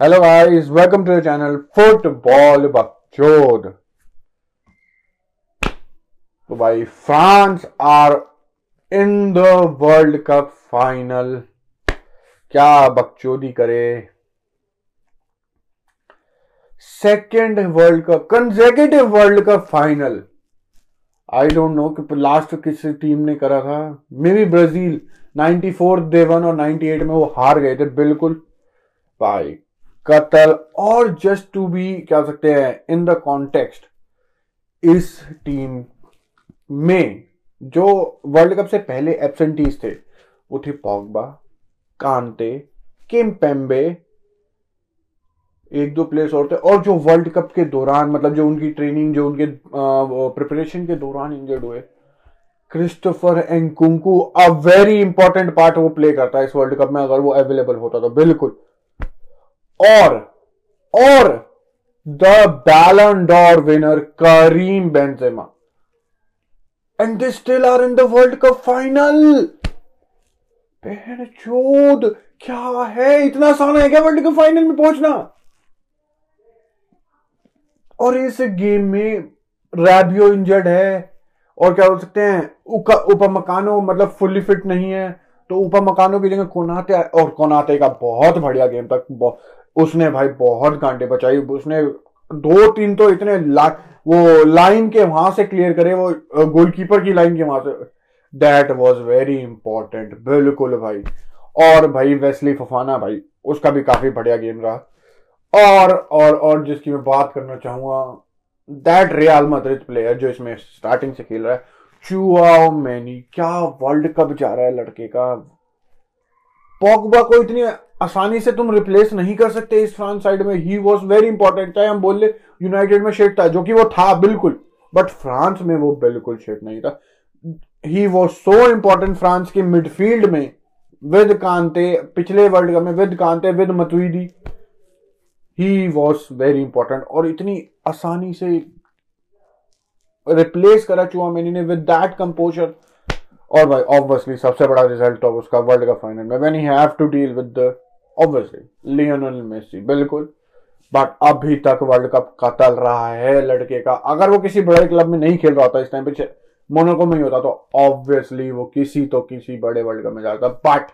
Hello guys, welcome to the channel Football Bakchod. तो भाई France are in the world cup final क्या बकचोदी करे? Second world cup consecutive world cup final I don't know कि last किस team ने करा था। Maybe Brazil 94 they won और 98 में वो हार गए थे बिल्कुल। भाई कतल और जस्ट टू बी क्या सकते हैं इन द कॉन्टेक्स्ट इस टीम में, जो वर्ल्ड कप से पहले एबसेंटीज थे, वो थे पॉगबा कांते किम पेम्बे एक दो प्लेयर्स और थे, और जो वर्ल्ड कप के दौरान मतलब जो उनकी ट्रेनिंग जो उनके प्रिपरेशन के दौरान इंजर्ड हुए Christopher and Nkunku a very important part वो प्ले करता है इस वर्ल्ड कप में, अगर वो अवेलेबल होता तो बिल्कुल। और और the Ballon d'Or winner Karim Benzema and they still are in the world cup final बहन चोद क्या है? इतना आसान है क्या वर्ल्ड कप फाइनल में पहुँचना? और इस गेम में रैबियो इंजर्ड है। और क्या बोल सकते हैं? उपमकानो मतलब फुल्ली फिट नहीं है। तो ऊपर मकानों की जगह कोनाते और कोनाते का बहुत बढ़िया गेम तक उसने भाई बहुत घंटे बचाई। उसने दो तीन तो इतने ला, वो लाइन के वहाँ से क्लियर करे वो गोलकीपर की लाइन के वहाँ से। दैट वाज वेरी इंपॉर्टेंट बिल्कुल भाई। और भाई वेस्ली फफाना भाई उसका भी काफ़ी बढ़िया गेम रहा। और और और जिसकी मैं बात करना चाहूँगा दैट रियाल मद्रिद प्लेयर जो इसमें स्टार्टिंग से खेल रहा है चुआओ मैनी क्या वर्ल्ड कप जा रहा है लड़के का। पॉकबा को इतनी आसानी से तुम रिप्लेस नहीं कर सकते इस फ्रांस साइड में। ही वॉज़ वेरी इंपॉर्टेंट चाहे हम बोल ले यूनाइटेड में शेट था, जो कि वो था, बिल्कुल। बट फ्रांस में वो बिल्कुल शेट नहीं था। He was so important France के मिडफील्ड में। विद कांते पिछले वर्ल्ड कप में with Kante with Matuidi he was very important और इतनी आसानी से रिप्लेस करा चुआमेनी ने विद दैट कंपोजर और भाई ऑब्वियसली सबसे बड़ा रिज़ल्ट ऑफ़ उसका वर्ल्ड कप फाइनल में। When he have to deal with the obviously Lionel Messi बिल्कुल। बट अभी तक वर्ल्ड कप कतल रहा है लड़के का। अगर वो किसी बड़े क्लब में नहीं खेल रहा होता इस टाइम पे मोनाको में ही होता तो ऑब्वियसली वो किसी तो किसी बड़े वर्ल्ड कप में जाता but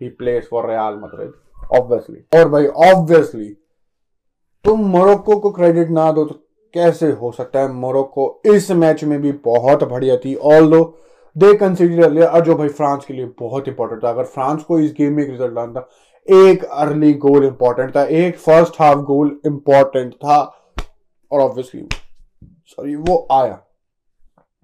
he place for Real Madrid obviously और भाई ऑब्वियसली तुम मोरक्को को क्रेडिट ना दो तो कैसे हो सकता है? मोरक्को इस मैच में भी बहुत बढ़िया थी। ऑल दो दे कंसिडर लिया जो भाई फ्रांस के लिए बहुत इंपॉर्टेंट था। अगर फ्रांस को इस गेम में एक रिज़ल्ट लाना था, एक अर्ली गोल इंपॉर्टेंट था, एक फ़र्स्ट हाफ़ गोल इंपॉर्टेंट था। और ऑब्वियसली सॉरी वो आया।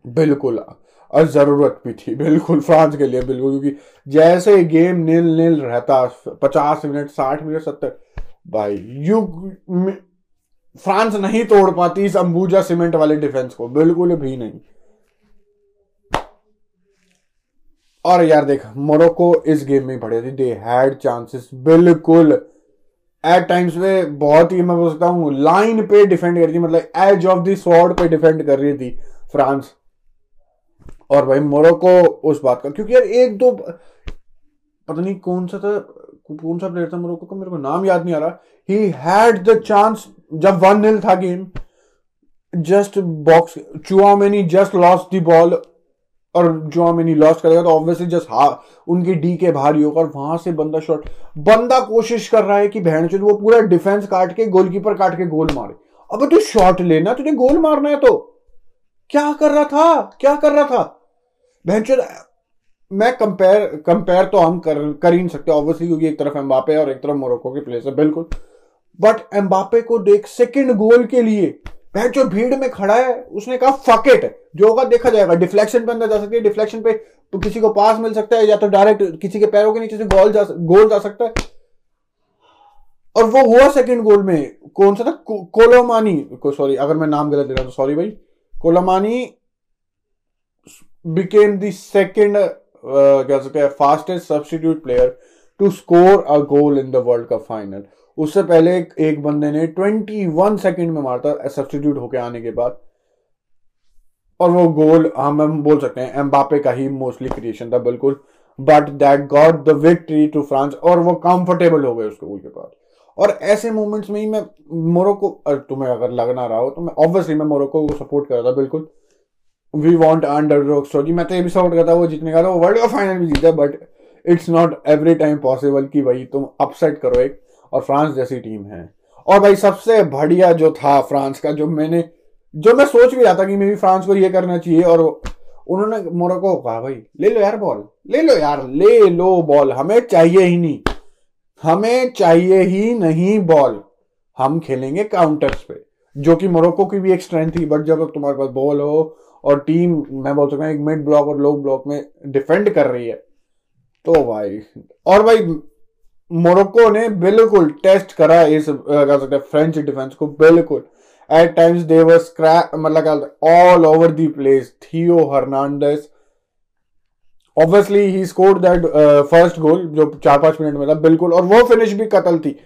बिल्कुल और ज़रूरत भी थी। बिल्कुल फ्रांस के लिए, बिल्कुल, क्योंकि जैसे गेम नील नील रहता, पचास मिनट साठ मिनट सत्तर, भाई यू फ्रांस नहीं तोड़ पाती इस अंबुजा सीमेंट वाले डिफेंस को। बिल्कुल भी नहीं। और यार देख मोरक्को इस गेम में बढ़िया थी। दे हैड चांसेस बिल्कुल। एट टाइम्स में बहुत ही मैं बोलता हूँ लाइन पे डिफेंड कर रही थी मतलब एज ऑफ़ दी स्वॉर्ड पे डिफेंड कर रही थी फ्रांस। और भाई मोरक्को उस बात का, क्योंकि यार एक दो पता नहीं कौन सा था, कौन सा प्लेयर था मोरक्को का, मेरे को नाम याद नहीं आ रहा। ही हैड द चांस जब वन नील था game just box Tchouameni just lost the ball और चुआमेनी लॉस करेगा तो ऑब्वियसली जस्ट हा, उनकी डी के भारी होगा और वहाँ से बंदा शॉट बंदा कोशिश कर रहा है कि बहन वो पूरा डिफेंस काट के गोलकीपर काट के गोल मारे। अब तू शॉट लेना, तुझे गोल मारना है तो। क्या कर रहा था? क्या कर रहा था? बहन मैं कंपेयर कंपेयर तो हम कर कर ही नहीं सकते ऑब्वियसली क्योंकि एक तरफ़ एम्बापे और एक तरफ़ मोरक्को के प्लेस है, बिल्कुल। बट एम्बापे को देख सेकंड गोल के लिए वह जो भीड़ में खड़ा है उसने कहा फकेट जो होगा देखा जाएगा। डिफ्लेक्शन पे अंदर जा सकती है डिफ्लेक्शन पे तो किसी को पास मिल सकता है या तो डायरेक्ट किसी के पैरों के नीचे से गोल जा गोल जा सकता है। और वो हुआ सेकंड गोल में कौन सा था? को, कोलोमानी। को सॉरी अगर मैं नाम गलत दे रहा तो सॉरी भाई। कोलोमानी बिकेम द सेकंड क्या सकते हैं fastest substitute player to score a goal in the world cup final उससे पहले एक, बंदे ने 21 सेकंड में मारता सब्सटीट्यूट होके आने के बाद। और वो गोल हम हम बोल सकते हैं एम्बापे का ही मोस्टली क्रिएशन था बिल्कुल। But that got the victory to France और वो कंफर्टेबल हो गए उसके गोल के बाद। और ऐसे मोमेंट्स में ही मैं मोरक्को तुम्हें अगर लगना रहा हो तो मैं ऑब्वियसली मैं मोरक्को को सपोर्ट कर रहा था बिल्कुल। We want underdog story मैं तो ये भी सपोर्ट करता वो जीतने का था वो वर्ल्ड कप फाइनल भी जीता but it's not every time possible कि भाई तुम अपसेट करो एक और फ्रांस जैसी टीम है। और भाई सबसे बढ़िया जो था फ्रांस का, जो मैंने, जो मैं सोच भी रहा था कि मे भी फ्रांस को ये करना चाहिए, और उन्होंने मोरक्को को कहा, भाई, ले लो यार बॉल ले लो यार, ले लो बॉल हमें चाहिए ही नहीं, हमें चाहिए ही नहीं बॉल हम खेलेंगे काउंटर्स पे, जो कि मोरक्को की भी एक स्ट्रेंथ थी बट जब तुम्हारे पास बॉल हो, और टीम मैं बोल सकता हूँ, एक मिड ब्लॉक और लो ब्लॉक में डिफेंड कर रही है तो भाई, और भाई मोरक्को ने बिल्कुल टेस्ट करा इस कह सकते फ्रेंच डिफेंस को बिल्कुल। At times they were scrap मतलब all over the place Theo Hernandez obviously he scored that first goal जो चार पाँच मिनट में था, बिल्कुल। और वो फिनिश भी कतल थी।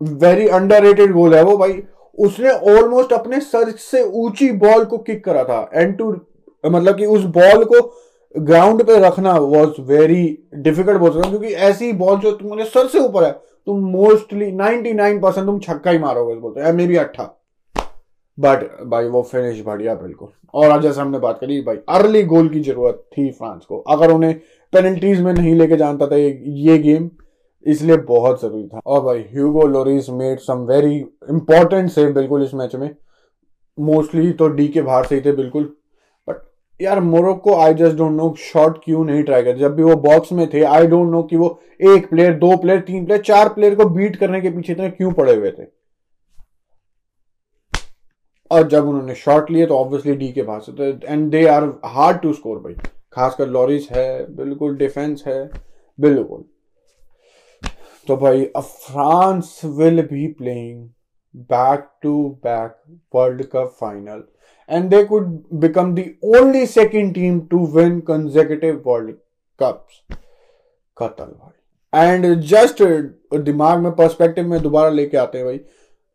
वेरी अंडर गोल है वो भाई। उसने ऑलमोस्ट अपने सर से ऊँची बॉल को किक करा था। एंड टू मतलब कि उस बॉल को ग्राउंड पे रखना वॉज़ वेरी डिफ़िकल्ट बोल सकता क्योंकि ऐसी बॉल जो तुम्हारे सर से ऊपर है, तुम मोस्टली 99 परसेंट तुम छक्का ही मारोगे बोलते हैं। May be अट्ठा। बट भाई, वो फिनिश बढ़िया, बिल्कुल। और आज जैसे हमने बात करी, भाई अर्ली गोल की ज़रूरत थी फ्रांस को। अगर उन्हें पेनल्टीज में नहीं लेके जानता था ये गेम इसलिए बहुत ज़रूरी था। और भाई Hugo Lloris made some very important save बिल्कुल, इस मैच में। मोस्टली तो डी के बाहर से ही थे, बिल्कुल। यार Morocco I just don't know shot क्यों नहीं ट्राई कर, जब भी वो बॉक्स में थे आई डोंट नो कि वो एक प्लेयर दो प्लेयर तीन प्लेयर चार प्लेयर को बीट करने के पीछे इतने क्यों पड़े हुए थे? और जब उन्होंने शॉट लिए तो ऑब्वियसली डी के पास and they are hard to score भाई। खासकर लॉरिस है, बिल्कुल डिफेंस है, बिल्कुल। तो भाई France will be playing back to back world cup final and they could become the only second team to win consecutive world cups कतल भाई। एंड जस्ट दिमाग में पर्सपेक्टिव में दोबारा लेके आते हैं भाई।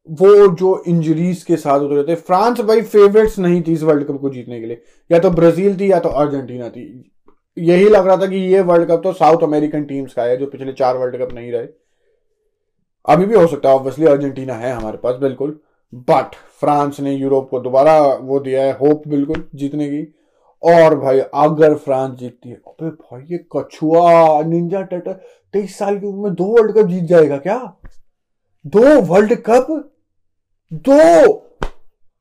वो जो इंजरीज के साथ उतरे थे फ्रांस भाई फेवरेट्स नहीं थी इस वर्ल्ड कप को जीतने के लिए। या तो ब्राज़ील थी या तो अर्जेंटीना थी। यही लग रहा था कि ये वर्ल्ड कप तो साउथ अमेरिकन टीम्स का है, जो पिछले चार वर्ल्ड कप नहीं रहे। अभी भी हो सकता है ऑब्वियसली अर्जेंटीना है हमारे पास, बिल्कुल। बट फ्रांस ने यूरोप को दोबारा वो दिया है होप बिल्कुल जीतने की। और भाई, अगर फ्रांस जीतती है, अबे भाई, ये कछुआ, निंजा टटर, तेईस साल की उम्र में दो वर्ल्ड कप जीत जाएगा क्या? दो वर्ल्ड कप? दो!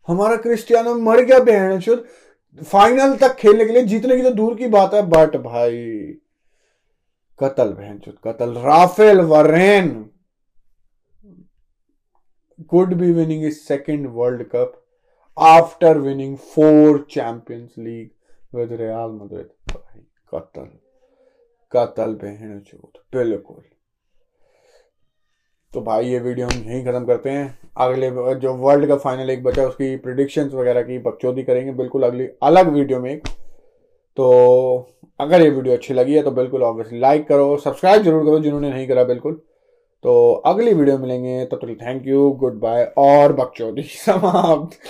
हमारा क्रिस्टियानो मर गया बहन शुद्ध फाइनल तक खेलने के लिए, जीतने की तो दूर की बात है बट भाई, कतल बहन कतल। Raphael Varane. Could be winning his second World Cup after winning four Champions League with Real Madrid. भाई, कतल बहन चोट, बिल्कुल। तो भाई, ये वीडियो हम यहीं खत्म करते हैं। अगले जो वर्ल्ड कप फाइनल एक बचा, उसकी प्रिडिक्शंस वगैरह की बकचोदी करेंगे, बिल्कुल अगली, अलग वीडियो में तो अगर ये वीडियो अच्छी लगी है तो बिल्कुल ऑब्वियसली लाइक करो सब्सक्राइब ज़रूर करो, जिन्होंने नहीं करा, बिल्कुल। तो अगली वीडियो मिलेंगे तब तक थैंक यू गुड बाय और बकचोदी समाप्त।